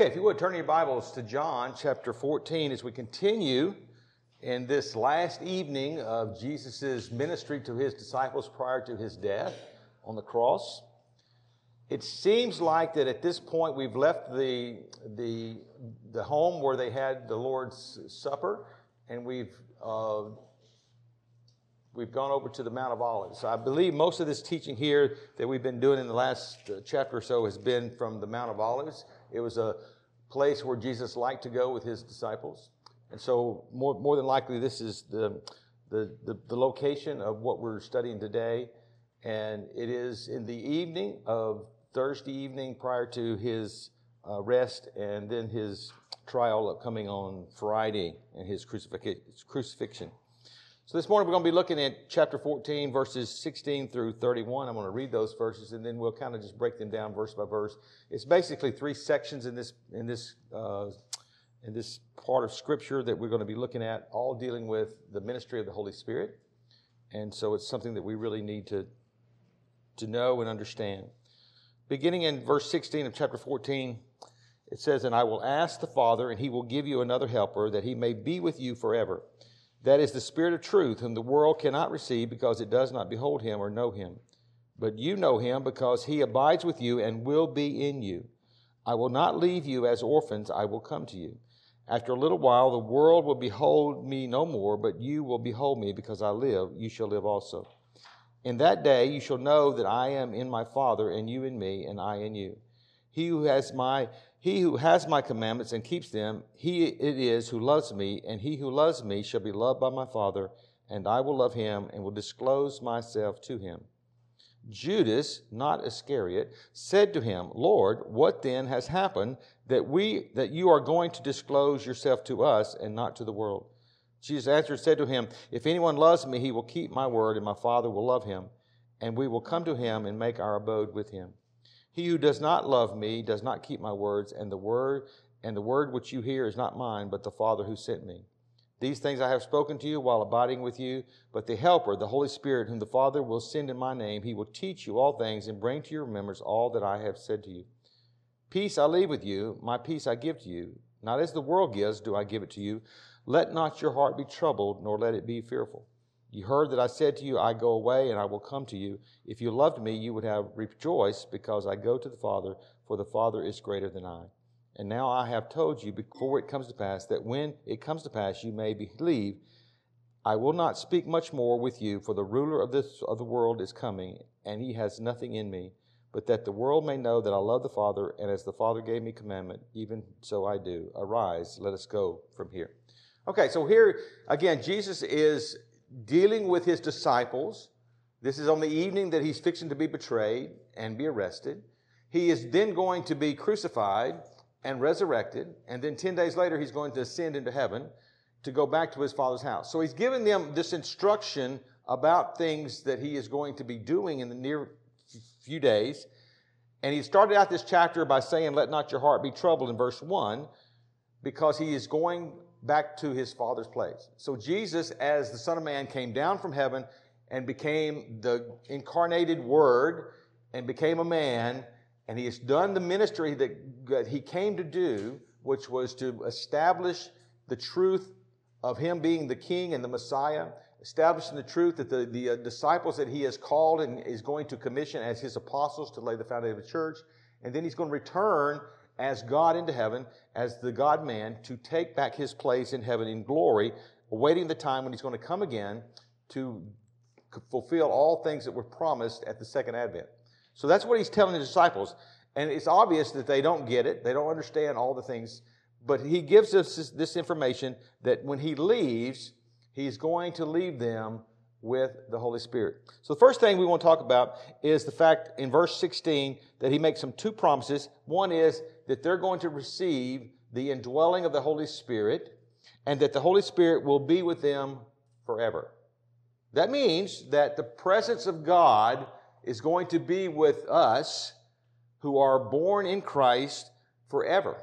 Okay, if you would turn your Bibles to John chapter 14 as we continue in this last evening of Jesus' ministry to his disciples prior to his death on the cross. It seems like that at this point we've left the, the, the home where they had the Lord's Supper and we've, uh, we've gone over to the Mount of Olives. I believe most of this teaching here that we've been doing in the last chapter or so has been from the Mount of Olives. It was a place where Jesus liked to go with his disciples. And so, more, more than likely, this is the, the, the, the location of what we're studying today. And it is in the evening of Thursday evening prior to his uh, rest and then his trial coming on Friday and his crucifixion. So this morning we're going to be looking at chapter 14, verses 16 through 31. I'm going to read those verses and then we'll kind of just break them down verse by verse. It's basically three sections in this in this uh, in this part of Scripture that we're going to be looking at, all dealing with the ministry of the Holy Spirit. And so it's something that we really need to to know and understand. Beginning in verse 16 of chapter 14, it says, "And I will ask the Father, and He will give you another Helper, that He may be with you forever." That is the Spirit of truth, whom the world cannot receive because it does not behold him or know him. But you know him because he abides with you and will be in you. I will not leave you as orphans, I will come to you. After a little while, the world will behold me no more, but you will behold me because I live, you shall live also. In that day you shall know that I am in my Father, and you in me, and I in you. He who has my he who has my commandments and keeps them, he it is who loves me, and he who loves me shall be loved by my Father, and I will love him and will disclose myself to him. Judas, not Iscariot, said to him, Lord, what then has happened that we that you are going to disclose yourself to us and not to the world? Jesus answered and said to him, If anyone loves me, he will keep my word, and my Father will love him, and we will come to him and make our abode with him. He who does not love me does not keep my words, and the word and the word which you hear is not mine, but the Father who sent me. These things I have spoken to you while abiding with you, but the Helper, the Holy Spirit, whom the Father will send in my name, he will teach you all things and bring to your remembrance all that I have said to you. Peace I leave with you, my peace I give to you. Not as the world gives, do I give it to you. Let not your heart be troubled, nor let it be fearful. You heard that I said to you, I go away and I will come to you. If you loved me, you would have rejoiced because I go to the Father, for the Father is greater than I. And now I have told you before it comes to pass that when it comes to pass you may believe. I will not speak much more with you, for the ruler of this of the world is coming, and he has nothing in me, but that the world may know that I love the Father, and as the Father gave me commandment, even so I do. Arise, let us go from here. Okay, so here again, Jesus is dealing with his disciples. This is on the evening that he's fixing to be betrayed and be arrested. He is then going to be crucified and resurrected, and then 10 days later, he's going to ascend into heaven to go back to his father's house. So he's giving them this instruction about things that he is going to be doing in the near few days. And he started out this chapter by saying, Let not your heart be troubled in verse 1, because he is going back to his father's place. So Jesus, as the Son of Man, came down from heaven and became the incarnated Word and became a man, and he has done the ministry that, that he came to do, which was to establish the truth of him being the King and the Messiah, establishing the truth that the, the uh, disciples that he has called and is going to commission as his apostles to lay the foundation of the church, and then he's going to return as God into heaven, as the God man, to take back his place in heaven in glory, awaiting the time when he's going to come again to fulfill all things that were promised at the second advent. So that's what he's telling his disciples. And it's obvious that they don't get it, they don't understand all the things, but he gives us this, this information that when he leaves, he's going to leave them with the Holy Spirit. So the first thing we want to talk about is the fact in verse 16 that he makes them two promises. One is that they're going to receive the indwelling of the Holy Spirit and that the Holy Spirit will be with them forever. That means that the presence of God is going to be with us who are born in Christ forever.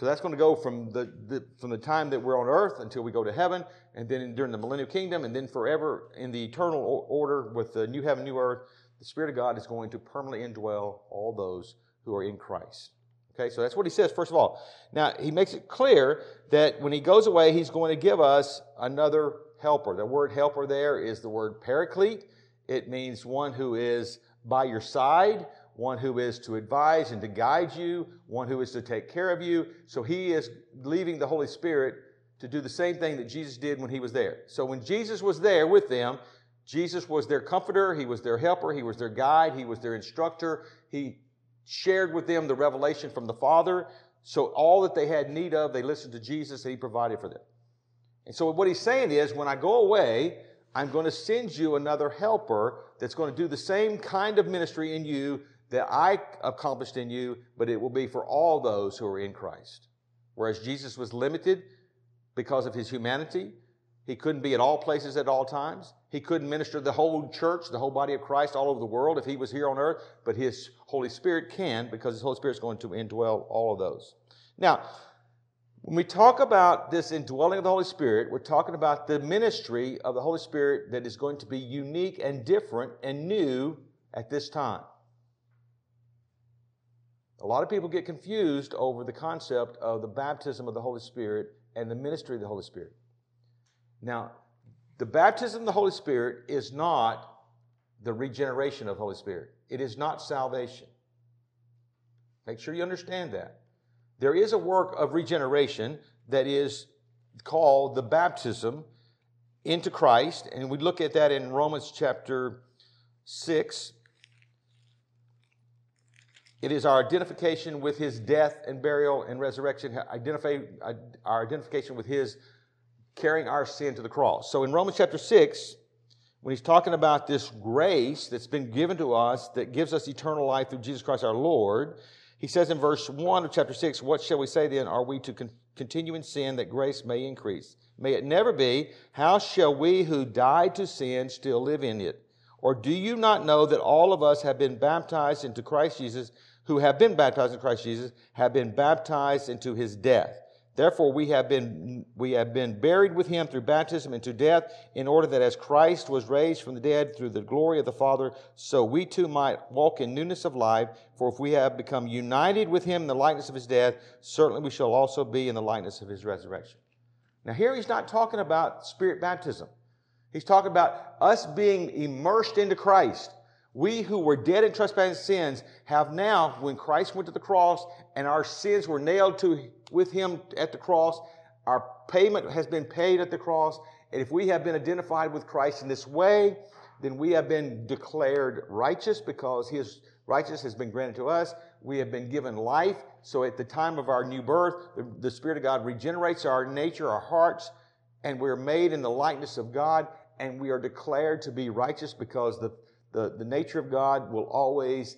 So that's going to go from the, the, from the time that we're on earth until we go to heaven, and then during the millennial kingdom, and then forever in the eternal order with the new heaven, new earth. The Spirit of God is going to permanently indwell all those who are in Christ. Okay, so that's what he says, first of all. Now, he makes it clear that when he goes away, he's going to give us another helper. The word helper there is the word paraclete. It means one who is by your side, one who is to advise and to guide you, one who is to take care of you. So he is leaving the Holy Spirit to do the same thing that Jesus did when he was there. So when Jesus was there with them, Jesus was their comforter, he was their helper, he was their guide, he was their instructor. He shared with them the revelation from the Father. So all that they had need of, they listened to Jesus and he provided for them. And so what he's saying is, when I go away, I'm going to send you another helper that's going to do the same kind of ministry in you that I accomplished in you, but it will be for all those who are in Christ. Whereas Jesus was limited because of his humanity, he couldn't be at all places at all times. He couldn't minister the whole church, the whole body of Christ all over the world if he was here on earth, but his Holy Spirit can because the Holy Spirit is going to indwell all of those. Now, when we talk about this indwelling of the Holy Spirit, we're talking about the ministry of the Holy Spirit that is going to be unique and different and new at this time. A lot of people get confused over the concept of the baptism of the Holy Spirit and the ministry of the Holy Spirit. Now, the baptism of the Holy Spirit is not the regeneration of the Holy Spirit. It is not salvation. Make sure you understand that. There is a work of regeneration that is called the baptism into Christ, and we look at that in Romans chapter 6. It is our identification with his death and burial and resurrection, identify, our identification with his carrying our sin to the cross. So in Romans chapter 6, when he's talking about this grace that's been given to us that gives us eternal life through Jesus Christ our Lord, he says in verse 1 of chapter 6, What shall we say then? Are we to con- continue in sin that grace may increase? May it never be. How shall we who died to sin still live in it? Or do you not know that all of us have been baptized into Christ Jesus, who have been baptized in Christ Jesus, have been baptized into his death? Therefore, we have been, we have been buried with him through baptism into death, in order that as Christ was raised from the dead through the glory of the Father, so we too might walk in newness of life. For if we have become united with him in the likeness of his death, certainly we shall also be in the likeness of his resurrection. Now, here he's not talking about spirit baptism. He's talking about us being immersed into Christ. We who were dead in trespass and sins have now, when Christ went to the cross and our sins were nailed to with him at the cross, our payment has been paid at the cross. And if we have been identified with Christ in this way, then we have been declared righteous because his righteousness has been granted to us. We have been given life. So at the time of our new birth, the, the Spirit of God regenerates our nature, our hearts, and we're made in the likeness of God, and we are declared to be righteous because the the, the nature of God will always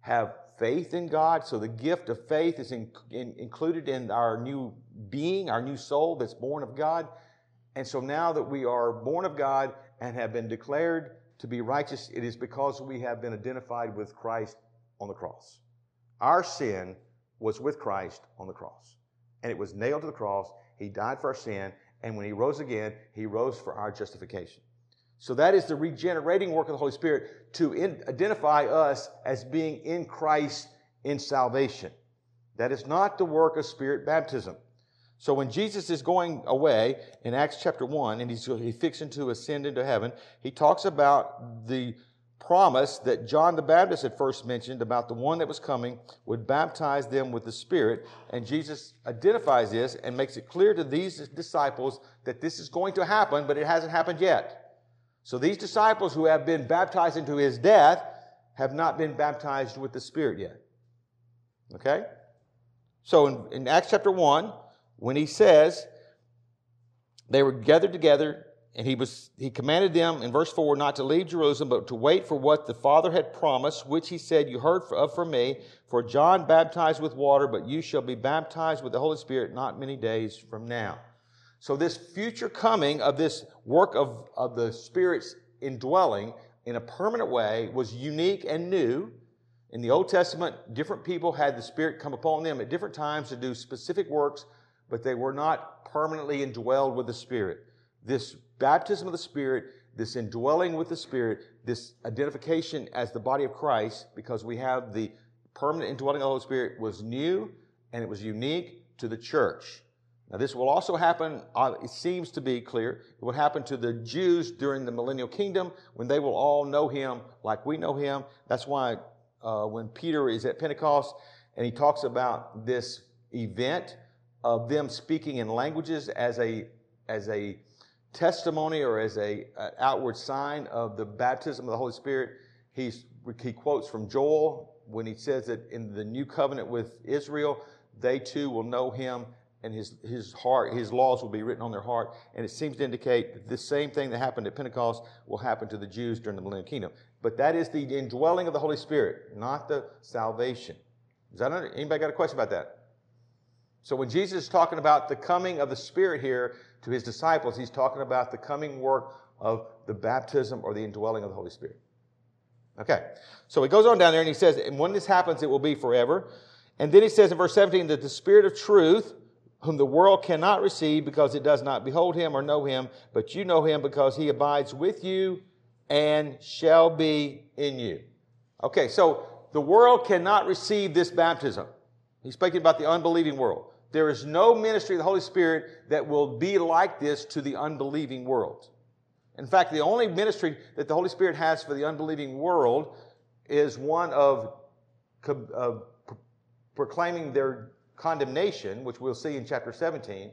have faith in God. So the gift of faith is in, in, included in our new being, our new soul that's born of God. And so now that we are born of God and have been declared to be righteous, it is because we have been identified with Christ on the cross. Our sin was with Christ on the cross. And it was nailed to the cross. He died for our sin. And when he rose again, he rose for our justification. So that is the regenerating work of the Holy Spirit to in, identify us as being in Christ in salvation. That is not the work of spirit baptism. So when Jesus is going away in Acts chapter 1 and he's, he's fixing to ascend into heaven, he talks about the promise that John the Baptist had first mentioned about the one that was coming would baptize them with the Spirit. And Jesus identifies this and makes it clear to these disciples that this is going to happen, but it hasn't happened yet. So these disciples who have been baptized into his death have not been baptized with the Spirit yet. Okay? So in, in Acts chapter 1, when he says they were gathered together and he was he commanded them in verse 4 not to leave jerusalem but to wait for what the father had promised which he said you heard of from me for john baptized with water but you shall be baptized with the holy spirit not many days from now so, this future coming of this work of, of the Spirit's indwelling in a permanent way was unique and new. In the Old Testament, different people had the Spirit come upon them at different times to do specific works, but they were not permanently indwelled with the Spirit. This baptism of the Spirit, this indwelling with the Spirit, this identification as the body of Christ, because we have the permanent indwelling of the Holy Spirit was new and it was unique to the church. Now, this will also happen, uh, it seems to be clear, it will happen to the Jews during the millennial kingdom when they will all know him like we know him. That's why uh, when Peter is at Pentecost and he talks about this event of them speaking in languages as a, as a testimony or as a, an outward sign of the baptism of the Holy Spirit, he's, he quotes from Joel when he says that in the new covenant with Israel, they too will know him and his, his heart, his laws will be written on their heart. And it seems to indicate that this same thing that happened at Pentecost will happen to the Jews during the millennial kingdom. But that is the indwelling of the Holy Spirit, not the salvation. Is that under, anybody got a question about that? So when Jesus is talking about the coming of the Spirit here to his disciples, he's talking about the coming work of the baptism or the indwelling of the Holy Spirit. Okay. So he goes on down there and he says, and when this happens, it will be forever. And then he says in verse 17 that the Spirit of truth, whom the world cannot receive because it does not behold him or know him, but you know him because he abides with you and shall be in you. Okay, so the world cannot receive this baptism. He's speaking about the unbelieving world. There is no ministry of the Holy Spirit that will be like this to the unbelieving world. In fact, the only ministry that the Holy Spirit has for the unbelieving world is one of, of proclaiming their condemnation, which we'll see in chapter 17,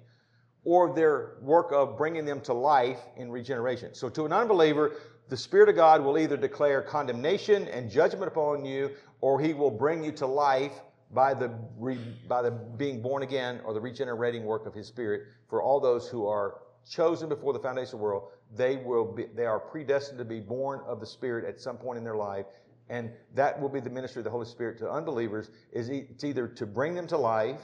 or their work of bringing them to life in regeneration. So, to an unbeliever, the Spirit of God will either declare condemnation and judgment upon you, or He will bring you to life by the, by the being born again or the regenerating work of His Spirit for all those who are chosen before the foundation of the world. They, will be, they are predestined to be born of the Spirit at some point in their life, and that will be the ministry of the Holy Spirit to unbelievers, is it's either to bring them to life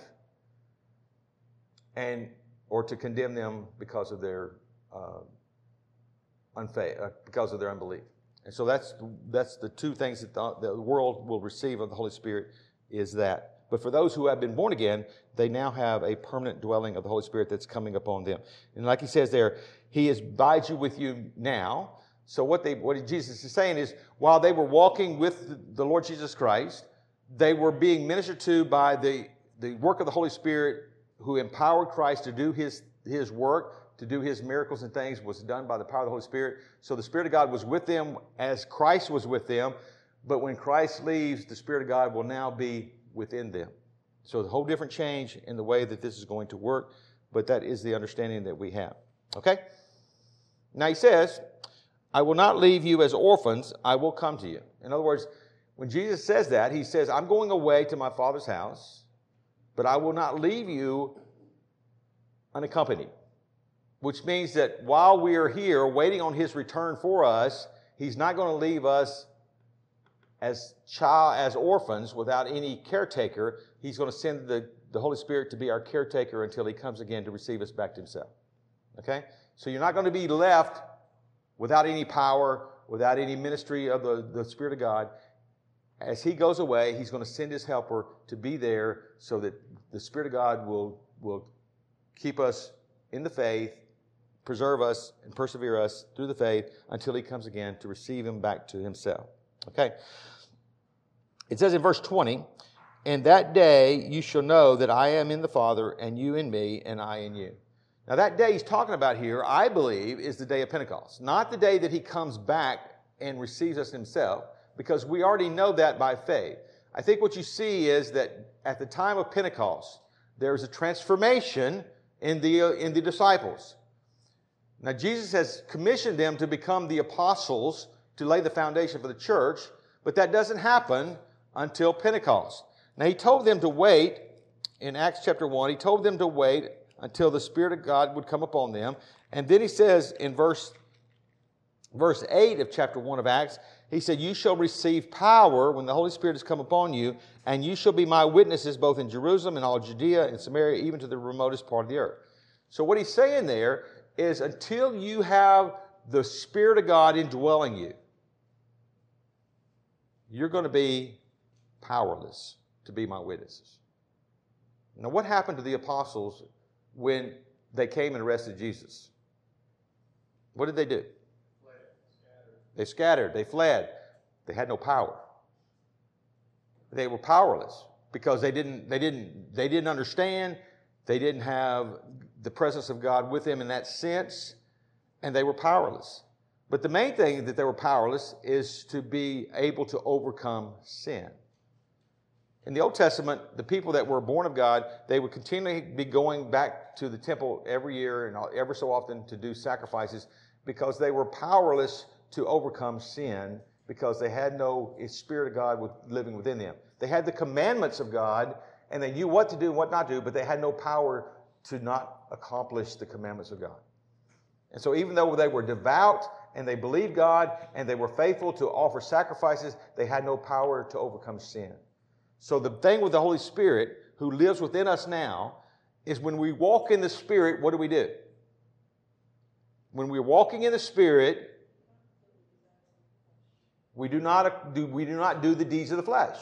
and or to condemn them because of their uh, unfaith, uh, because of their unbelief. And so that's that's the two things that the, the world will receive of the Holy Spirit is that. But for those who have been born again, they now have a permanent dwelling of the Holy Spirit that's coming upon them. And like he says there, he is abides you with you now. So what they what Jesus is saying is while they were walking with the Lord Jesus Christ, they were being ministered to by the, the work of the Holy Spirit who empowered Christ to do his, his work, to do his miracles and things, was done by the power of the Holy Spirit. So the Spirit of God was with them as Christ was with them. But when Christ leaves, the Spirit of God will now be within them. So a whole different change in the way that this is going to work, but that is the understanding that we have. Okay? Now he says, I will not leave you as orphans, I will come to you. In other words, when Jesus says that, he says, I'm going away to my Father's house, but I will not leave you unaccompanied. Which means that while we are here waiting on his return for us, he's not going to leave us as child, as orphans without any caretaker. He's going to send the, the Holy Spirit to be our caretaker until he comes again to receive us back to himself. Okay? So you're not going to be left without any power, without any ministry of the, the Spirit of God. As he goes away, he's going to send his helper to be there so that the Spirit of God will, will keep us in the faith, preserve us, and persevere us through the faith until he comes again to receive him back to himself. Okay? It says in verse 20, And that day you shall know that I am in the Father, and you in me, and I in you. Now, that day he's talking about here, I believe, is the day of Pentecost, not the day that he comes back and receives us himself, because we already know that by faith. I think what you see is that at the time of Pentecost, there's a transformation in the, uh, in the disciples. Now, Jesus has commissioned them to become the apostles to lay the foundation for the church, but that doesn't happen until Pentecost. Now, he told them to wait in Acts chapter 1, he told them to wait until the Spirit of God would come upon them. And then he says in verse, verse 8 of chapter 1 of Acts, he said, You shall receive power when the Holy Spirit has come upon you, and you shall be my witnesses both in Jerusalem and all Judea and Samaria, even to the remotest part of the earth. So, what he's saying there is until you have the Spirit of God indwelling you, you're going to be powerless to be my witnesses. Now, what happened to the apostles when they came and arrested Jesus? What did they do? They scattered, they fled, they had no power. they were powerless because they didn't, they didn't, they didn't understand. They didn't have the presence of God with them in that sense, and they were powerless. But the main thing that they were powerless is to be able to overcome sin. In the Old Testament, the people that were born of God, they would continually be going back to the temple every year and ever so often to do sacrifices because they were powerless to overcome sin because they had no Spirit of God living within them. They had the commandments of God and they knew what to do and what not to do, but they had no power to not accomplish the commandments of God. And so, even though they were devout and they believed God and they were faithful to offer sacrifices, they had no power to overcome sin. So, the thing with the Holy Spirit, who lives within us now, is when we walk in the Spirit, what do we do? When we're walking in the Spirit, we do not do, we do, not do the deeds of the flesh.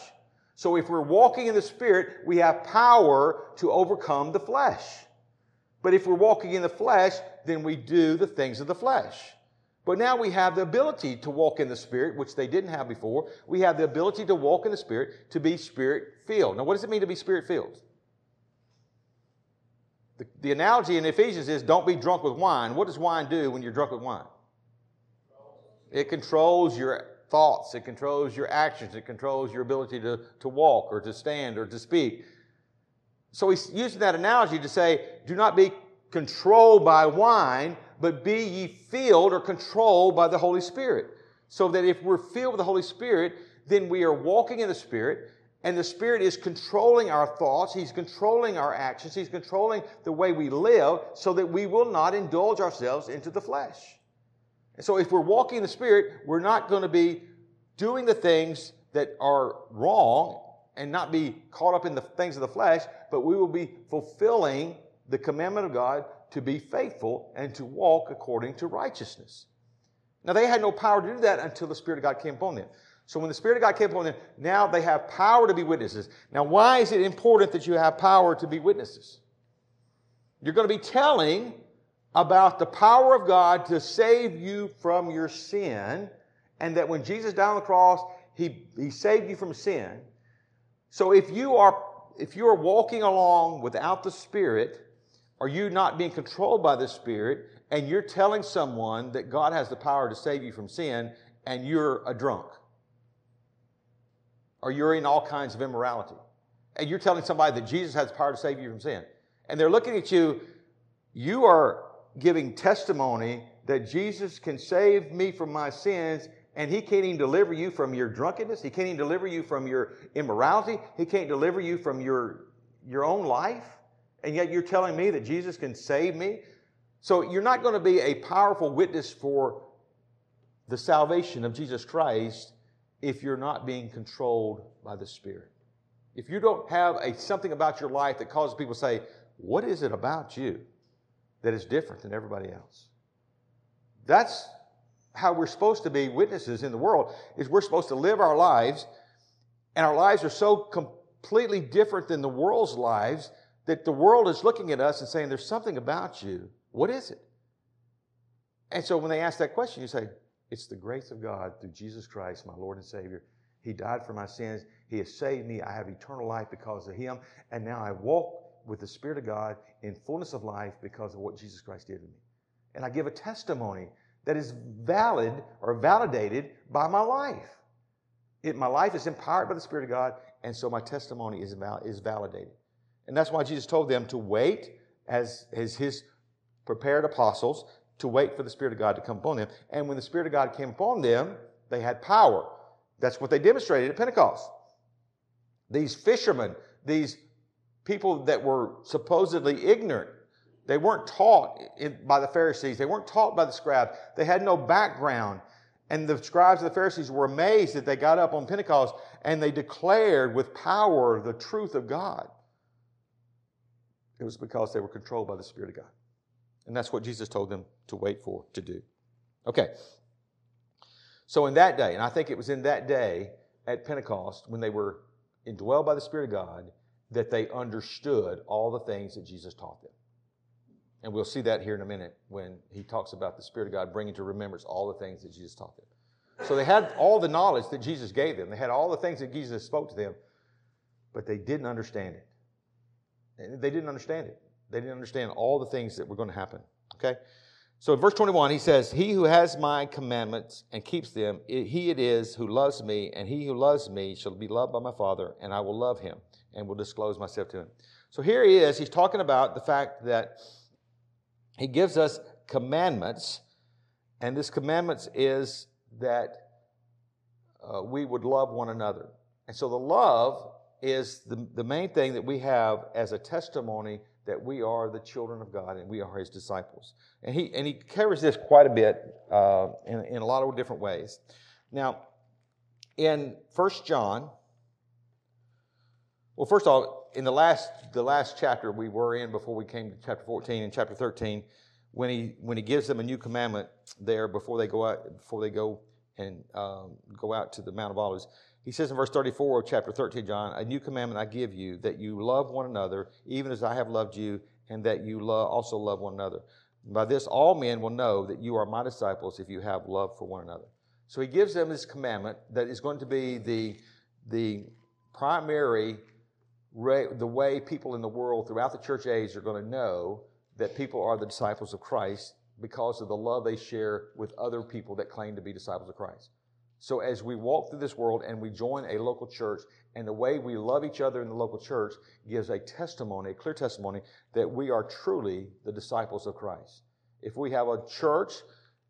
So, if we're walking in the Spirit, we have power to overcome the flesh. But if we're walking in the flesh, then we do the things of the flesh. But now we have the ability to walk in the Spirit, which they didn't have before. We have the ability to walk in the Spirit, to be Spirit filled. Now, what does it mean to be Spirit filled? The, the, analogy in Ephesians is don't be drunk with wine. What does wine do when you're drunk with wine? It controls your thoughts, it controls your actions, it controls your ability to, to walk or to stand or to speak. So he's using that analogy to say, do not be controlled by wine, but be ye filled or controlled by the Holy Spirit. So that if we're filled with the Holy Spirit, then we are walking in the Spirit, and the Spirit is controlling our thoughts, He's controlling our actions, He's controlling the way we live, so that we will not indulge ourselves into the flesh. And so if we're walking in the Spirit, we're not going to be doing the things that are wrong and not be caught up in the things of the flesh, but we will be fulfilling the commandment of God to be faithful and to walk according to righteousness. Now, they had no power to do that until the Spirit of God came upon them. So, when the Spirit of God came upon them, now they have power to be witnesses. Now, why is it important that you have power to be witnesses? You're going to be telling about the power of God to save you from your sin, and that when Jesus died on the cross, He, he saved you from sin. So, if you are if you are walking along without the Spirit, are you not being controlled by the Spirit and you're telling someone that God has the power to save you from sin and you're a drunk? Or you're in all kinds of immorality. And you're telling somebody that Jesus has the power to save you from sin. And they're looking at you, you are giving testimony that Jesus can save me from my sins and he can't even deliver you from your drunkenness. He can't even deliver you from your immorality. He can't deliver you from your, your own life. And yet you're telling me that Jesus can save me? So you're not going to be a powerful witness for the salvation of Jesus Christ if you're not being controlled by the Spirit. If you don't have a, something about your life that causes people to say, What is it about you that is different than everybody else? That's how we're supposed to be witnesses in the world, is we're supposed to live our lives, and our lives are so completely different than the world's lives that the world is looking at us and saying, There's something about you. What is it? And so when they ask that question, you say, It's the grace of God through Jesus Christ, my Lord and Savior. He died for my sins. He has saved me. I have eternal life because of Him. And now I walk with the Spirit of God in fullness of life because of what Jesus Christ did to me. And I give a testimony that is valid or validated by my life. It, my life is empowered by the Spirit of God, and so my testimony is, val- is validated. And that's why Jesus told them to wait as, as his prepared apostles to wait for the Spirit of God to come upon them. And when the Spirit of God came upon them, they had power. That's what they demonstrated at Pentecost. These fishermen, these people that were supposedly ignorant, they weren't taught by the Pharisees, they weren't taught by the scribes, they had no background. And the scribes and the Pharisees were amazed that they got up on Pentecost and they declared with power the truth of God. It was because they were controlled by the Spirit of God. And that's what Jesus told them to wait for, to do. Okay. So in that day, and I think it was in that day at Pentecost when they were indwelled by the Spirit of God, that they understood all the things that Jesus taught them. And we'll see that here in a minute when he talks about the Spirit of God bringing to remembrance all the things that Jesus taught them. So they had all the knowledge that Jesus gave them. They had all the things that Jesus spoke to them. but they didn't understand it. They didn't understand it. They didn't understand all the things that were going to happen. Okay? So in verse 21, he says, He who has my commandments and keeps them, he it is who loves me, and he who loves me shall be loved by my Father, and I will love him and will disclose myself to him. So here he is. He's talking about the fact that he gives us commandments, and this commandments is that uh, we would love one another. And so the love is the, the main thing that we have as a testimony that we are the children of God and we are his disciples. And he, and he carries this quite a bit uh, in, in a lot of different ways. Now, in First John, well, first of all, in the last, the last chapter we were in before we came to chapter 14 and chapter 13, when he, when he gives them a new commandment there before they go out, before they go and um, go out to the Mount of Olives, he says in verse 34 of chapter 13, John, A new commandment I give you, that you love one another, even as I have loved you, and that you love, also love one another. by this, all men will know that you are my disciples if you have love for one another. So he gives them this commandment that is going to be the, the primary the way people in the world throughout the church age are going to know that people are the disciples of Christ because of the love they share with other people that claim to be disciples of Christ. So as we walk through this world and we join a local church, and the way we love each other in the local church gives a testimony, a clear testimony, that we are truly the disciples of Christ. If we have a church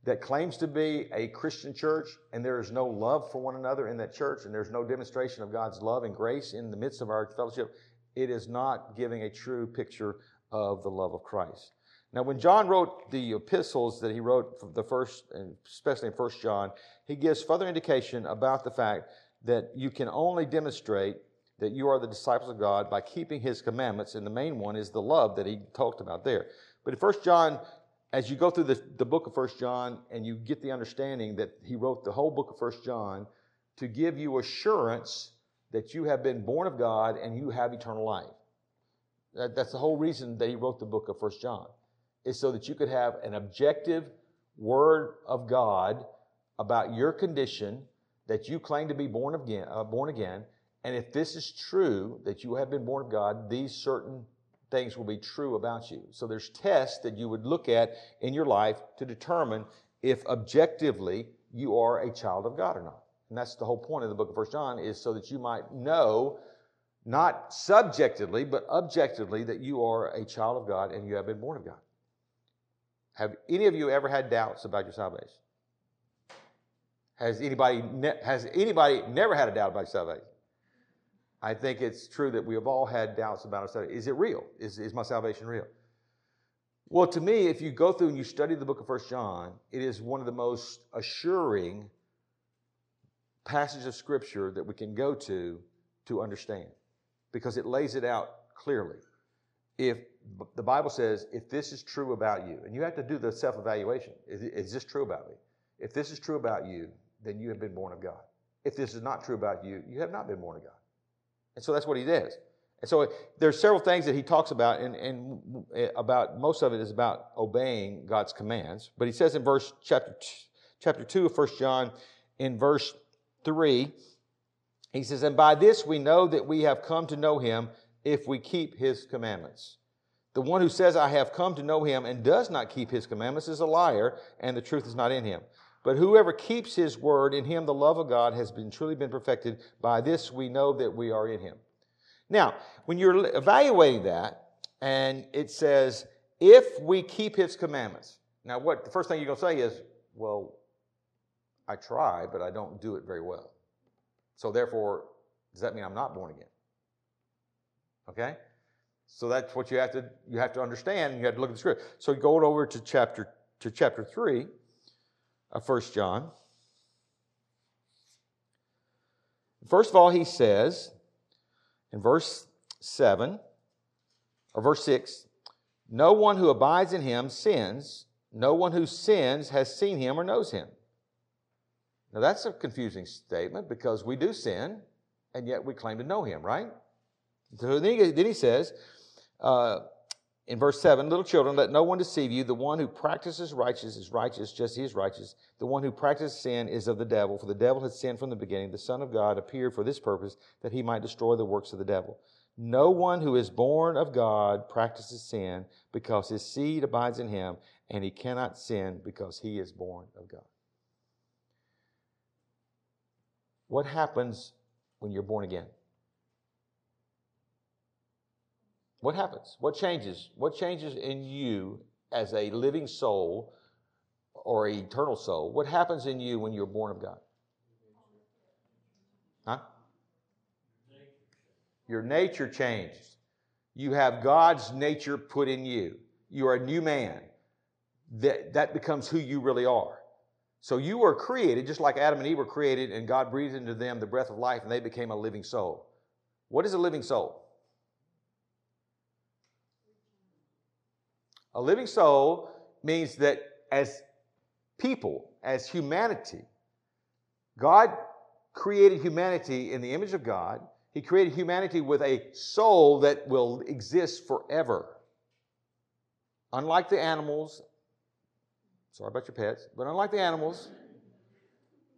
that claims to be a Christian church and there is no love for one another in that church and there's no demonstration of God's love and grace in the midst of our fellowship, it is not giving a true picture of the love of Christ. Now, when John wrote the epistles that he wrote, the first, especially in First John, he gives further indication about the fact that you can only demonstrate that you are the disciples of God by keeping his commandments, and the main one is the love that he talked about there. But in First John, as you go through the, the book of First John and you get the understanding that he wrote the whole book of First John to give you assurance that you have been born of God and you have eternal life. That, that's the whole reason that he wrote the book of First John is so that you could have an objective word of God about your condition that you claim to be born again, uh, born again. And if this is true that you have been born of God, these certain things will be true about you. So there's tests that you would look at in your life to determine if objectively you are a child of God or not. And that's the whole point of the book of First John is so that you might know not subjectively, but objectively that you are a child of God and you have been born of God. Have any of you ever had doubts about your salvation? Has anybody, ne- has anybody never had a doubt about salvation? I think it's true that we have all had doubts about our salvation. Is it real? Is, is my salvation real? Well, to me, if you go through and you study the book of First John, it is one of the most assuring passages of Scripture that we can go to to understand because it lays it out clearly. If the Bible says, if this is true about you, and you have to do the self evaluation is, is this true about me? If this is true about you, then you have been born of God. If this is not true about you, you have not been born of God. And so that's what he does. And so there's several things that he talks about, and, and eh, about most of it is about obeying God's commands. But he says in verse chapter chapter two of First John, in verse three, he says, "And by this we know that we have come to know Him if we keep His commandments." The one who says, I have come to know him and does not keep his commandments is a liar, and the truth is not in him. But whoever keeps his word, in him the love of God has been truly been perfected. By this we know that we are in him. Now, when you're evaluating that, and it says, if we keep his commandments. Now, what the first thing you're going to say is, well, I try, but I don't do it very well. So therefore, does that mean I'm not born again? Okay? So that's what you have to you have to understand. You have to look at the script. So go over to chapter to chapter three of First John. First of all, he says in verse seven or verse six, no one who abides in him sins. No one who sins has seen him or knows him. Now that's a confusing statement because we do sin and yet we claim to know him, right? So then he, then he says, uh, in verse 7 little children let no one deceive you. The one who practices righteousness is righteous just he is righteous. The one who practices sin is of the devil for the devil has sinned from the beginning. The son of god appeared for this purpose that he might destroy the works of the devil. No one who is born of god practices sin because his seed abides in him and he cannot sin because he is born of god. What happens when you're born again What happens? What changes? What changes in you as a living soul or an eternal soul? What happens in you when you're born of God? Huh? Your nature changes. You have God's nature put in you. You are a new man. That, that becomes who you really are. So you were created just like Adam and Eve were created, and God breathed into them the breath of life, and they became a living soul. What is a living soul? A living soul means that as people, as humanity, God created humanity in the image of God. He created humanity with a soul that will exist forever. Unlike the animals, sorry about your pets, but unlike the animals,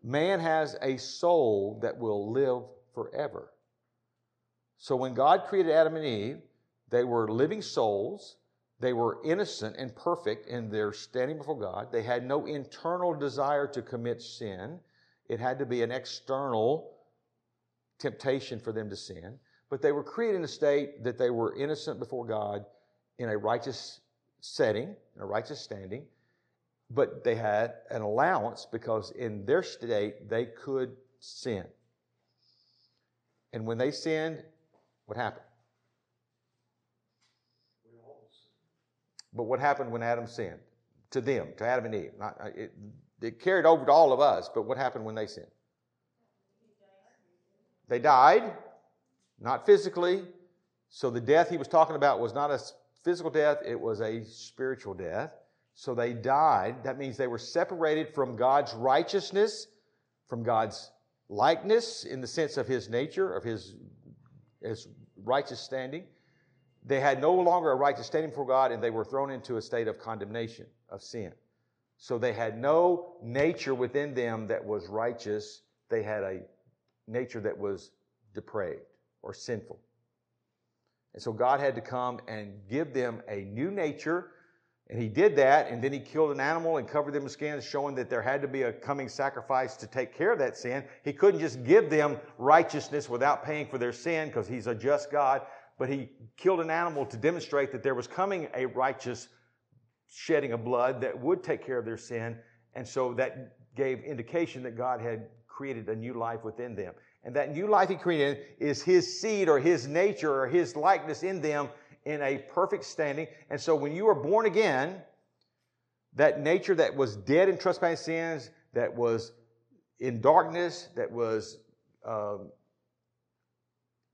man has a soul that will live forever. So when God created Adam and Eve, they were living souls they were innocent and perfect in their standing before God. They had no internal desire to commit sin. It had to be an external temptation for them to sin. But they were created in a state that they were innocent before God in a righteous setting, in a righteous standing. But they had an allowance because in their state they could sin. And when they sinned, what happened? But what happened when Adam sinned? To them, to Adam and Eve. Not, uh, it, it carried over to all of us, but what happened when they sinned? They died, not physically. So the death he was talking about was not a physical death, it was a spiritual death. So they died. That means they were separated from God's righteousness, from God's likeness in the sense of his nature, of his, his righteous standing. They had no longer a right to stand before God, and they were thrown into a state of condemnation, of sin. So they had no nature within them that was righteous. They had a nature that was depraved or sinful. And so God had to come and give them a new nature. And he did that, and then he killed an animal and covered them with skins, showing that there had to be a coming sacrifice to take care of that sin. He couldn't just give them righteousness without paying for their sin because he's a just God but he killed an animal to demonstrate that there was coming a righteous shedding of blood that would take care of their sin. And so that gave indication that God had created a new life within them. And that new life he created is his seed or his nature or his likeness in them in a perfect standing. And so when you are born again, that nature that was dead in trespass sins, that was in darkness, that was um,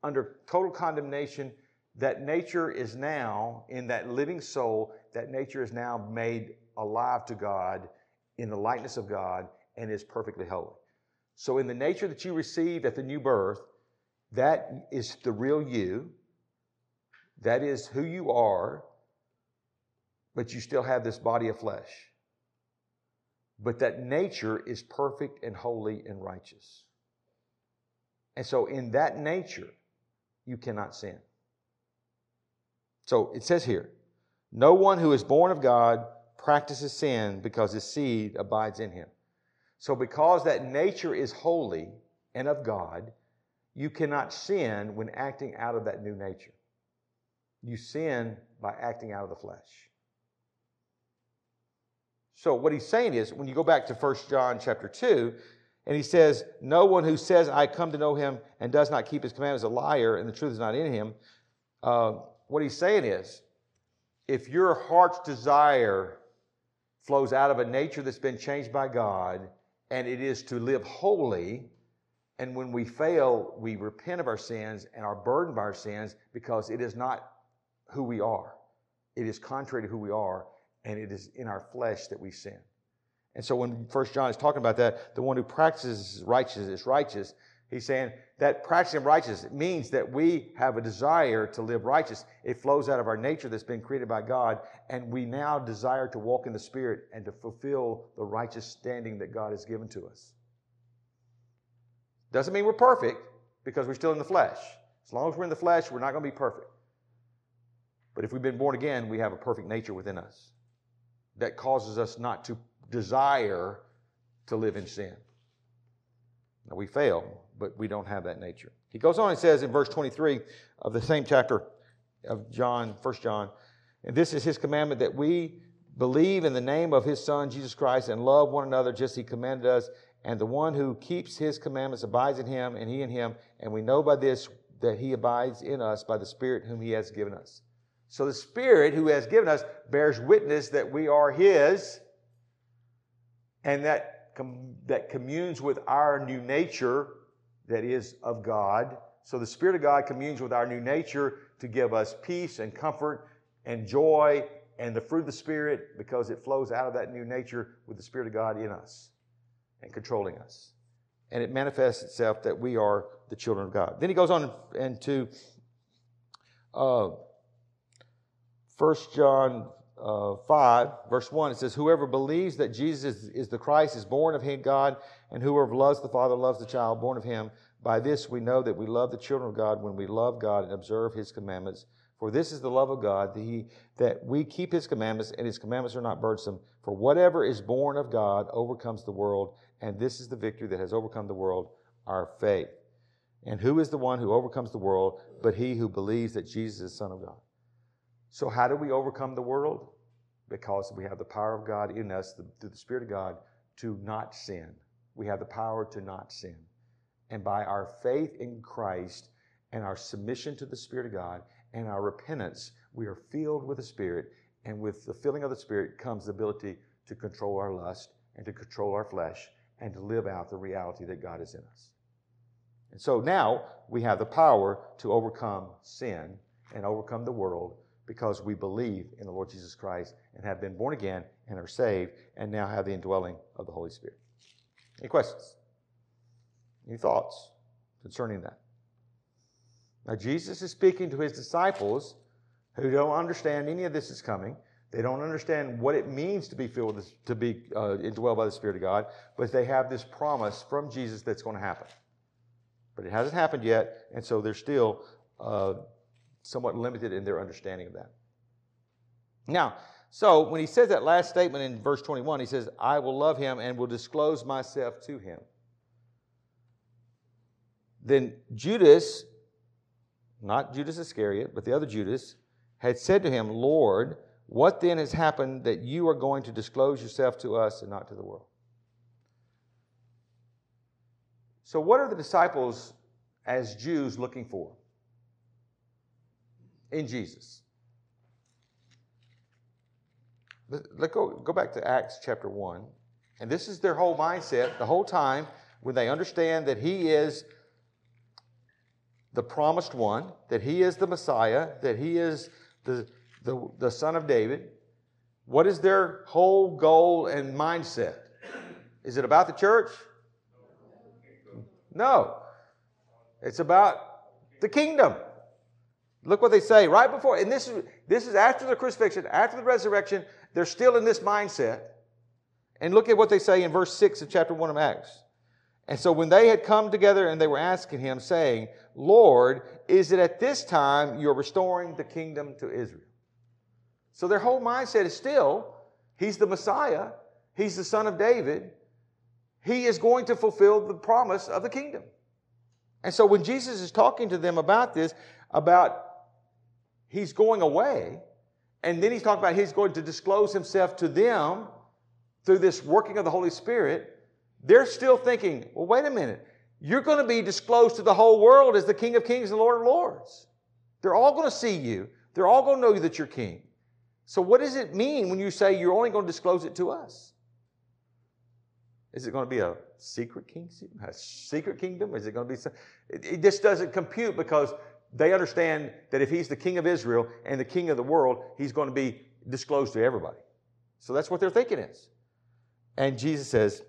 under total condemnation, that nature is now, in that living soul, that nature is now made alive to God in the likeness of God and is perfectly holy. So, in the nature that you received at the new birth, that is the real you. That is who you are, but you still have this body of flesh. But that nature is perfect and holy and righteous. And so, in that nature, you cannot sin. So it says here no one who is born of God practices sin because his seed abides in him. So, because that nature is holy and of God, you cannot sin when acting out of that new nature. You sin by acting out of the flesh. So, what he's saying is, when you go back to 1 John chapter 2, and he says, No one who says, I come to know him and does not keep his commandments is a liar, and the truth is not in him. Uh, what he's saying is, if your heart's desire flows out of a nature that's been changed by God, and it is to live holy, and when we fail, we repent of our sins and are burdened by our sins because it is not who we are. It is contrary to who we are, and it is in our flesh that we sin. And so when First John is talking about that, the one who practices righteousness is righteous. He's saying that practicing righteousness means that we have a desire to live righteous. It flows out of our nature that's been created by God, and we now desire to walk in the Spirit and to fulfill the righteous standing that God has given to us. Doesn't mean we're perfect because we're still in the flesh. As long as we're in the flesh, we're not going to be perfect. But if we've been born again, we have a perfect nature within us that causes us not to desire to live in sin. Now, we fail, but we don't have that nature. He goes on and says in verse 23 of the same chapter of John, 1 John, and this is his commandment that we believe in the name of his Son, Jesus Christ, and love one another just as he commanded us. And the one who keeps his commandments abides in him, and he in him. And we know by this that he abides in us by the Spirit whom he has given us. So the Spirit who has given us bears witness that we are his, and that com- that communes with our new nature that is of God. So the Spirit of God communes with our new nature to give us peace and comfort and joy and the fruit of the Spirit because it flows out of that new nature with the Spirit of God in us and controlling us. And it manifests itself that we are the children of God. Then he goes on into uh, 1 John uh, 5, verse 1, it says, Whoever believes that Jesus is, the Christ is born of him, God, and whoever loves the Father loves the child born of him. By this we know that we love the children of God when we love God and observe his commandments. For this is the love of God, that, he, that we keep his commandments, and his commandments are not burdensome. For whatever is born of God overcomes the world, and this is the victory that has overcome the world, our faith. And who is the one who overcomes the world but he who believes that Jesus is Son of God? So, how do we overcome the world? Because we have the power of God in us, through the Spirit of God, to not sin. We have the power to not sin. And by our faith in Christ and our submission to the Spirit of God and our repentance, we are filled with the Spirit. And with the filling of the Spirit comes the ability to control our lust and to control our flesh and to live out the reality that God is in us. And so now we have the power to overcome sin and overcome the world because we believe in the Lord Jesus Christ and have been born again and are saved and now have the indwelling of the Holy Spirit. Any questions? Any thoughts concerning that? Now, Jesus is speaking to his disciples who don't understand any of this is coming. They don't understand what it means to be filled with, to be uh, indwelled by the Spirit of God, but they have this promise from Jesus that's going to happen. But it hasn't happened yet, and so they're still uh, somewhat limited in their understanding of that. Now, so when he says that last statement in verse 21, he says, I will love him and will disclose myself to him. Then Judas, not Judas Iscariot, but the other Judas, had said to him, Lord, what then has happened that you are going to disclose yourself to us and not to the world? So, what are the disciples as Jews looking for? In Jesus. Let's go, go back to Acts chapter 1. And this is their whole mindset the whole time when they understand that He is the promised one, that He is the Messiah, that He is the, the, the Son of David. What is their whole goal and mindset? Is it about the church? No. It's about the kingdom. Look what they say right before, and this is, this is after the crucifixion, after the resurrection. They're still in this mindset. And look at what they say in verse 6 of chapter 1 of Acts. And so when they had come together and they were asking him, saying, Lord, is it at this time you're restoring the kingdom to Israel? So their whole mindset is still, He's the Messiah, He's the Son of David, He is going to fulfill the promise of the kingdom. And so when Jesus is talking to them about this, about he's going away, and then he's talking about he's going to disclose himself to them through this working of the Holy Spirit. They're still thinking, well, wait a minute. You're going to be disclosed to the whole world as the King of Kings and Lord of Lords. They're all going to see you. They're all going to know that you're king. So, what does it mean when you say you're only going to disclose it to us? Is it going to be a secret king, a secret kingdom? Is it going to be? Some, it, it just doesn't compute because they understand that if he's the king of Israel and the king of the world, he's going to be disclosed to everybody. So that's what they're thinking is. And Jesus says,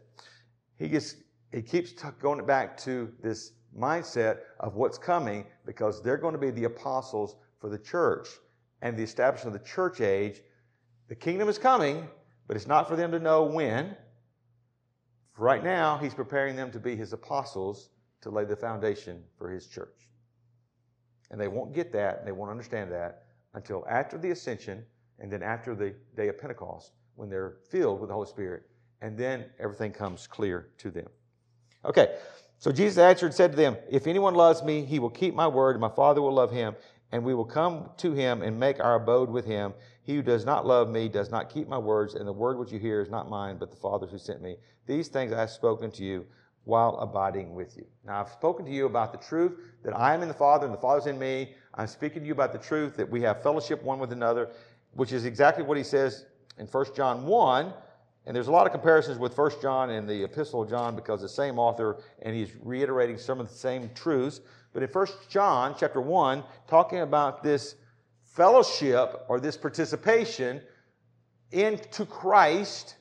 he gets, he keeps going back to this mindset of what's coming because they're going to be the apostles for the church and the establishment of the church age. The kingdom is coming, but it's not for them to know when. Right now, he's preparing them to be his apostles to lay the foundation for his church. And they won't get that, and they won't understand that until after the ascension and then after the day of Pentecost when they're filled with the Holy Spirit. And then everything comes clear to them. Okay, so Jesus answered and said to them, If anyone loves me, he will keep my word, and my Father will love him, and we will come to him and make our abode with him. He who does not love me does not keep my words, and the word which you hear is not mine, but the Father's who sent me. These things I have spoken to you while abiding with you. Now, I've spoken to you about the truth that I am in the Father and the Father's in me. I'm speaking to you about the truth that we have fellowship one with another, which is exactly what he says in 1 John 1 and there's a lot of comparisons with 1 John and the Epistle of John because the same author, and he's reiterating some of the same truths. But in 1 John chapter 1, talking about this fellowship or this participation into Christ,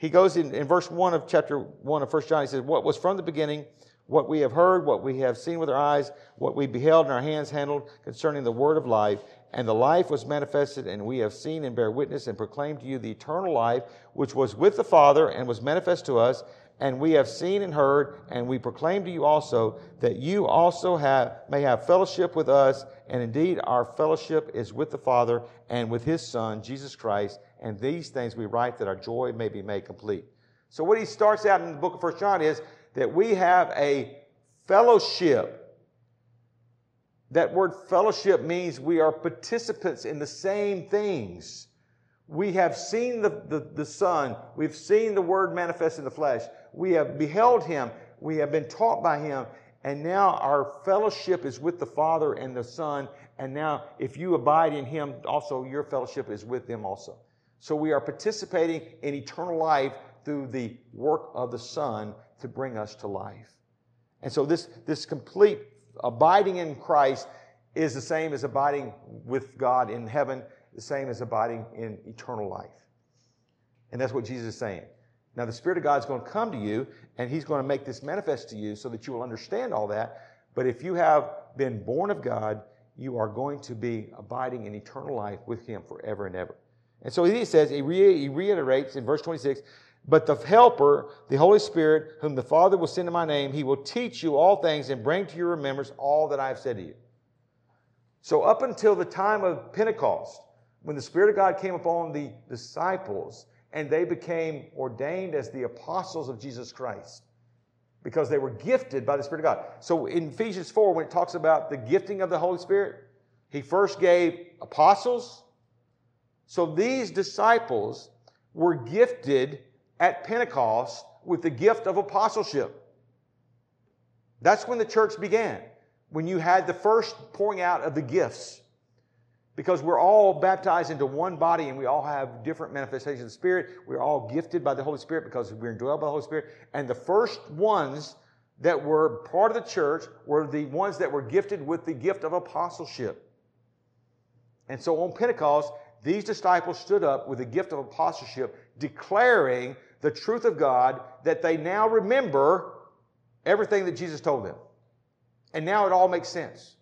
he goes in, in verse 1 of chapter 1 of 1 John, he says, What was from the beginning, what we have heard, what we have seen with our eyes, what we beheld and our hands handled concerning the word of life. And the life was manifested, and we have seen and bear witness and proclaim to you the eternal life, which was with the Father and was manifest to us. And we have seen and heard, and we proclaim to you also that you also have, may have fellowship with us. And indeed, our fellowship is with the Father and with his Son, Jesus Christ. And these things we write that our joy may be made complete. So, what he starts out in the book of First John is that we have a fellowship that word fellowship means we are participants in the same things. We have seen the, the, the, Son. We've seen the Word manifest in the flesh. We have beheld Him. We have been taught by Him. And now our fellowship is with the Father and the Son. And now, if you abide in Him, also your fellowship is with them also. So we are participating in eternal life through the work of the Son to bring us to life. And so this, this complete abiding in Christ is the same as abiding with God in heaven, the same as abiding in eternal life. And that's what Jesus is saying. Now, the Spirit of God is going to come to you, and He's going to make this manifest to you so that you will understand all that. But if you have been born of God, you are going to be abiding in eternal life with Him forever and ever. And so he says, he, reiterates in verse 26 but the Helper, the Holy Spirit, whom the Father will send in my name, he will teach you all things and bring to your remembrance all that I have said to you. So, up until the time of Pentecost, when the Spirit of God came upon the disciples and they became ordained as the apostles of Jesus Christ, because they were gifted by the Spirit of God. So, in Ephesians 4, when it talks about the gifting of the Holy Spirit, he first gave apostles. So, these disciples were gifted at Pentecost with the gift of apostleship. That's when the church began, when you had the first pouring out of the gifts. Because we're all baptized into one body and we all have different manifestations of the Spirit. We're all gifted by the Holy Spirit because we're indwelled by the Holy Spirit. And the first ones that were part of the church were the ones that were gifted with the gift of apostleship. And so on Pentecost, these disciples stood up with the gift of apostleship, declaring the truth of God that they now remember everything that Jesus told them. And now it all makes sense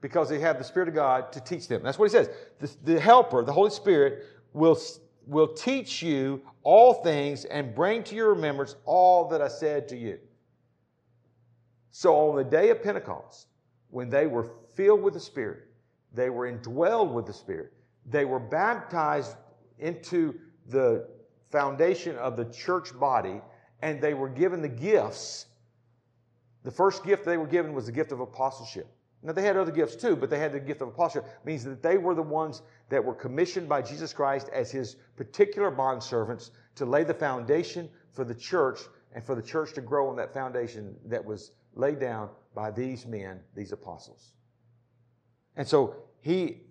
because they have the Spirit of God to teach them. That's what he says. The, the Helper, the Holy Spirit, will, will teach you all things and bring to your remembrance all that I said to you. So on the day of Pentecost, when they were filled with the Spirit, they were indwelled with the Spirit, they were baptized into the foundation of the church body, and they were given the gifts. The first gift they were given was the gift of apostleship. Now, they had other gifts too, but they had the gift of apostleship. It means that they were the ones that were commissioned by Jesus Christ as his particular bondservants to lay the foundation for the church and for the church to grow on that foundation that was laid down by these men, these apostles. And so he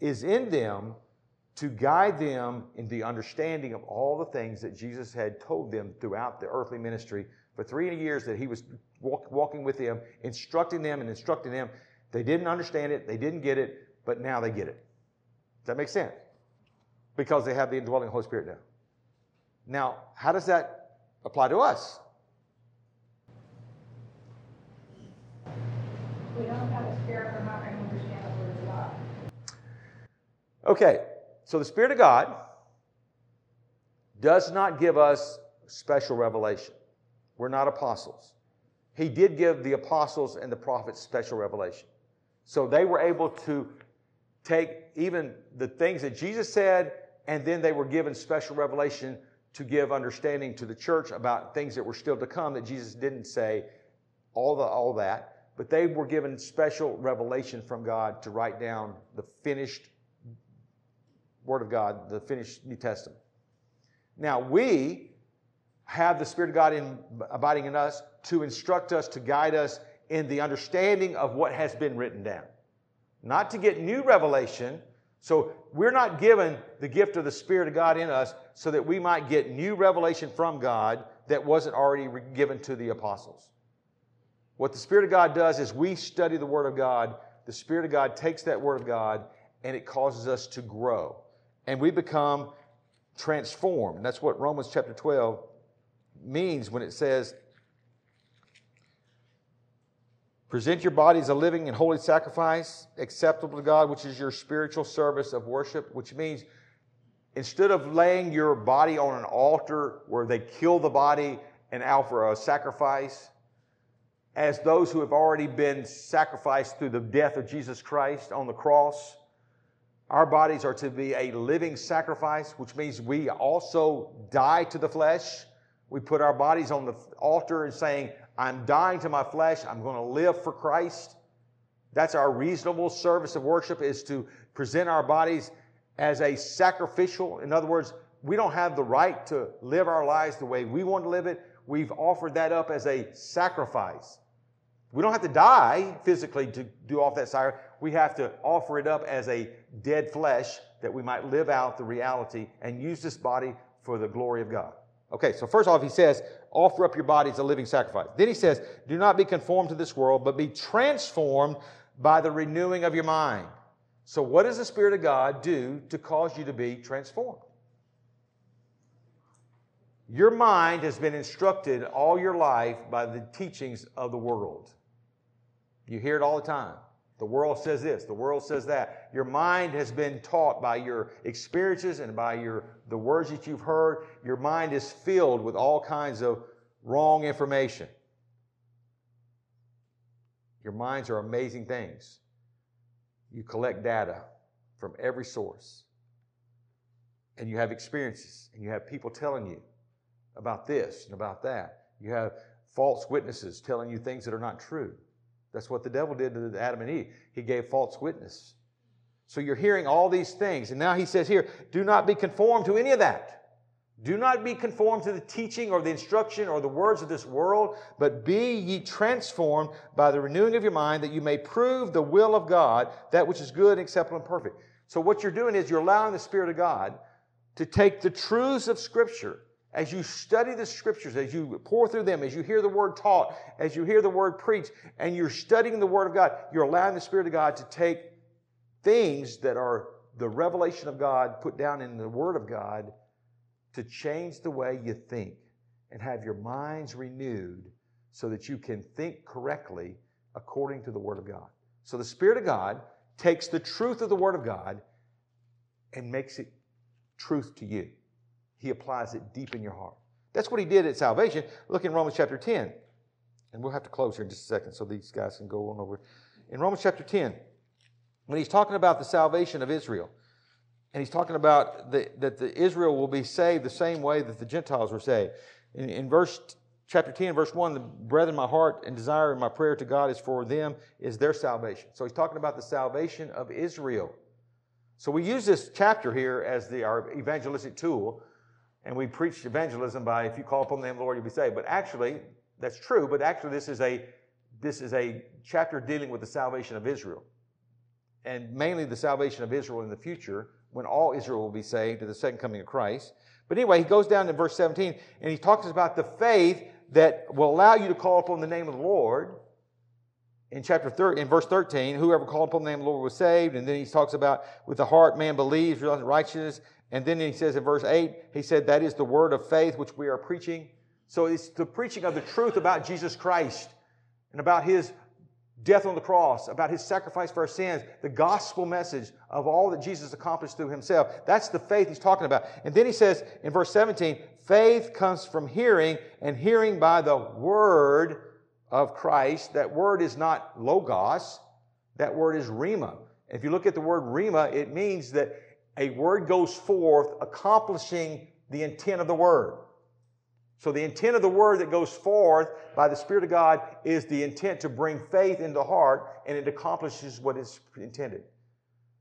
is in them to guide them in the understanding of all the things that Jesus had told them throughout the earthly ministry for three years that he was walk, walking with them, instructing them and instructing them. They didn't understand it, they didn't get it, but now they get it. Does that make sense? Because they have the indwelling Holy Spirit now. Now, how does that apply to us? Okay, so the Spirit of God does not give us special revelation. We're not apostles. He did give the apostles and the prophets special revelation. So they were able to take even the things that Jesus said, and then they were given special revelation to give understanding to the church about things that were still to come that Jesus didn't say, all, the, all that. But they were given special revelation from God to write down the finished Word of God, the finished New Testament. Now, we have the Spirit of God in, abiding in us to instruct us, to guide us in the understanding of what has been written down. Not to get new revelation. So, we're not given the gift of the Spirit of God in us so that we might get new revelation from God that wasn't already given to the apostles. What the Spirit of God does is we study the Word of God. The Spirit of God takes that Word of God and it causes us to grow. And we become transformed. That's what Romans chapter 12 means when it says, Present your bodies a living and holy sacrifice, acceptable to God, which is your spiritual service of worship, which means instead of laying your body on an altar where they kill the body and offer a sacrifice, as those who have already been sacrificed through the death of Jesus Christ on the cross. Our bodies are to be a living sacrifice, which means we also die to the flesh. We put our bodies on the altar and saying, I'm dying to my flesh. I'm going to live for Christ. That's our reasonable service of worship is to present our bodies as a sacrificial. In other words, we don't have the right to live our lives the way we want to live it. We've offered that up as a sacrifice. We don't have to die physically to do off that sacrifice. We have to offer it up as a dead flesh that we might live out the reality and use this body for the glory of God. Okay, so first off, he says, offer up your body as a living sacrifice. Then he says, do not be conformed to this world, but be transformed by the renewing of your mind. So, what does the Spirit of God do to cause you to be transformed? Your mind has been instructed all your life by the teachings of the world. You hear it all the time. The world says this, the world says that. Your mind has been taught by your experiences and by your the words that you've heard. Your mind is filled with all kinds of wrong information. Your minds are amazing things. You collect data from every source. And you have experiences, and you have people telling you about this and about that. You have false witnesses telling you things that are not true. That's what the devil did to Adam and Eve. He gave false witness. So you're hearing all these things. And now he says here, do not be conformed to any of that. Do not be conformed to the teaching or the instruction or the words of this world, but be ye transformed by the renewing of your mind that you may prove the will of God, that which is good, and acceptable, and perfect. So what you're doing is you're allowing the Spirit of God to take the truths of Scripture as you study the scriptures, as you pour through them, as you hear the word taught, as you hear the word preached, and you're studying the word of God, you're allowing the Spirit of God to take things that are the revelation of God put down in the word of God to change the way you think and have your minds renewed so that you can think correctly according to the word of God. So the Spirit of God takes the truth of the word of God and makes it truth to you. He applies it deep in your heart. That's what he did at salvation. Look in Romans chapter 10. And we'll have to close here in just a second so these guys can go on over. In Romans chapter 10, when he's talking about the salvation of Israel, and he's talking about the, that the Israel will be saved the same way that the Gentiles were saved. In, in verse chapter 10, verse 1, the brethren, my heart and desire and my prayer to God is for them, is their salvation. So he's talking about the salvation of Israel. So we use this chapter here as the, our evangelistic tool and we preach evangelism by if you call upon the name of the Lord, you'll be saved. But actually, that's true, but actually this is a this is a chapter dealing with the salvation of Israel. And mainly the salvation of Israel in the future, when all Israel will be saved at the second coming of Christ. But anyway, he goes down to verse 17 and he talks about the faith that will allow you to call upon the name of the Lord. In chapter 30, in verse 13, whoever called upon the name of the Lord was saved. And then he talks about with the heart man believes, righteousness, and then he says in verse 8, he said, That is the word of faith which we are preaching. So it's the preaching of the truth about Jesus Christ and about his death on the cross, about his sacrifice for our sins, the gospel message of all that Jesus accomplished through himself. That's the faith he's talking about. And then he says in verse 17, faith comes from hearing, and hearing by the word of Christ. That word is not logos, that word is rhema. If you look at the word rhema, it means that a word goes forth accomplishing the intent of the word. So the intent of the word that goes forth by the Spirit of God is the intent to bring faith into heart and it accomplishes what is intended.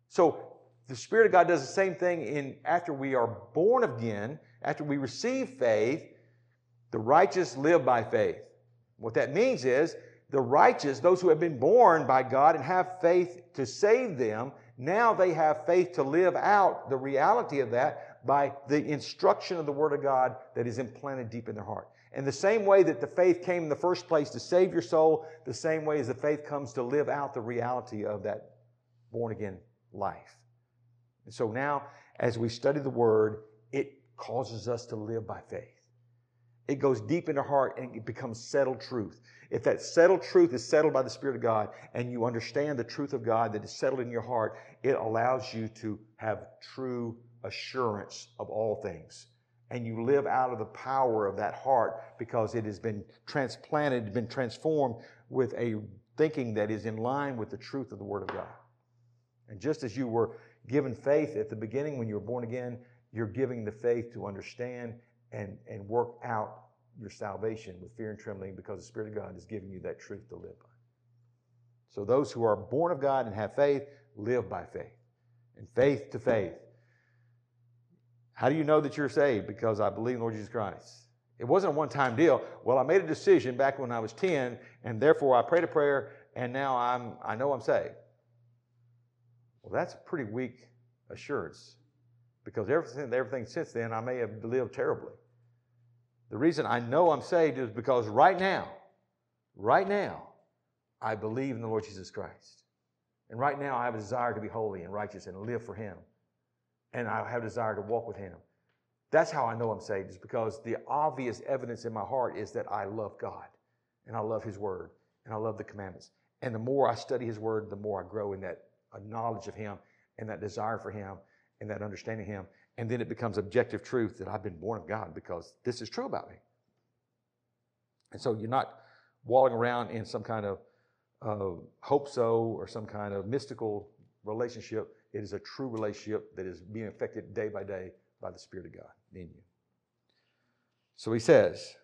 So the Spirit of God does the same thing in after we are born again, after we receive faith, the righteous live by faith. What that means is the righteous, those who have been born by God and have faith to save them, now they have faith to live out the reality of that by the instruction of the Word of God that is implanted deep in their heart. And the same way that the faith came in the first place to save your soul, the same way as the faith comes to live out the reality of that born again life. And so now, as we study the Word, it causes us to live by faith. It goes deep in our heart and it becomes settled truth. If that settled truth is settled by the Spirit of God and you understand the truth of God that is settled in your heart, it allows you to have true assurance of all things. And you live out of the power of that heart because it has been transplanted, been transformed with a thinking that is in line with the truth of the Word of God. And just as you were given faith at the beginning when you were born again, you're giving the faith to understand and, and work out your salvation with fear and trembling because the Spirit of God is giving you that truth to live by. So those who are born of God and have faith live by faith. And faith to faith how do you know that you're saved? Because I believe in Lord Jesus Christ. It wasn't a one time deal. Well, I made a decision back when I was 10, and therefore I prayed a prayer, and now I'm, I know I'm saved. Well, that's a pretty weak assurance because everything, everything since then I may have lived terribly. The reason I know I'm saved is because right now, right now, I believe in the Lord Jesus Christ. And right now I have a desire to be holy and righteous and live for Him and I have a desire to walk with Him. That's how I know I'm saved, is because the obvious evidence in my heart is that I love God and I love His Word and I love the commandments. And the more I study His Word, the more I grow in that knowledge of Him and that desire for Him and that understanding of Him. And then it becomes objective truth that I've been born of God because this is true about me. And so you're not walling around in some kind of uh, hope so or some kind of mystical relationship it is a true relationship that is being affected day by day by the Spirit of God in you. So he says,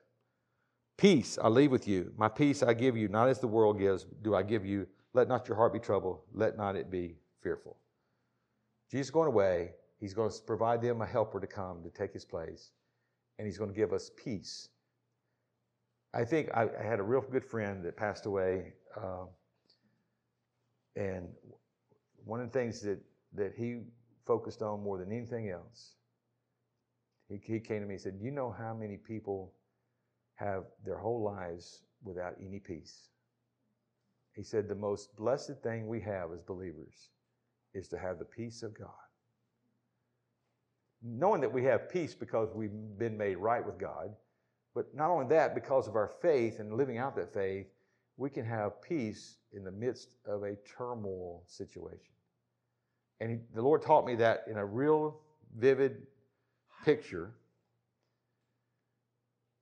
Peace I leave with you. My peace I give you, not as the world gives, do I give you. Let not your heart be troubled. Let not it be fearful. Jesus going away. He's going to provide them a helper to come to take his place, and he's going to give us peace. I think I, I had a real good friend that passed away, uh, and one of the things that that he focused on more than anything else. He, he came to me and said, You know how many people have their whole lives without any peace? He said, The most blessed thing we have as believers is to have the peace of God. Knowing that we have peace because we've been made right with God, but not only that, because of our faith and living out that faith, we can have peace in the midst of a turmoil situation. And he, the Lord taught me that in a real vivid picture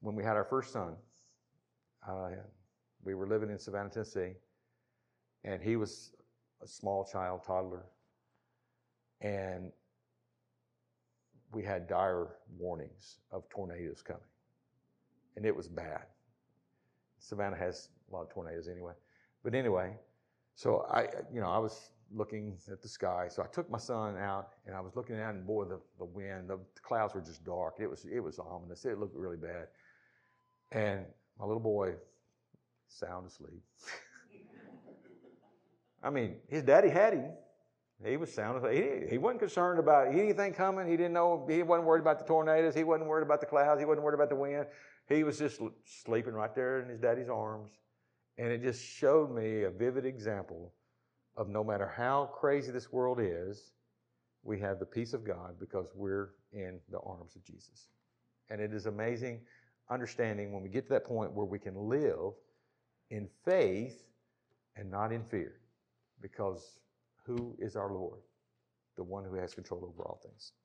when we had our first son. Uh, we were living in Savannah, Tennessee, and he was a small child, toddler. And we had dire warnings of tornadoes coming. And it was bad. Savannah has a lot of tornadoes anyway. But anyway, so I, you know, I was looking at the sky. So I took my son out and I was looking out and boy, the, the wind, the clouds were just dark. It was, it was ominous. It looked really bad. And my little boy, sound asleep. I mean, his daddy had him. He was sound. He, he wasn't concerned about anything coming. He didn't know, he wasn't worried about the tornadoes. He wasn't worried about the clouds. He wasn't worried about the wind. He was just sleeping right there in his daddy's arms. And it just showed me a vivid example of no matter how crazy this world is, we have the peace of God because we're in the arms of Jesus. And it is amazing understanding when we get to that point where we can live in faith and not in fear, because who is our Lord? The one who has control over all things.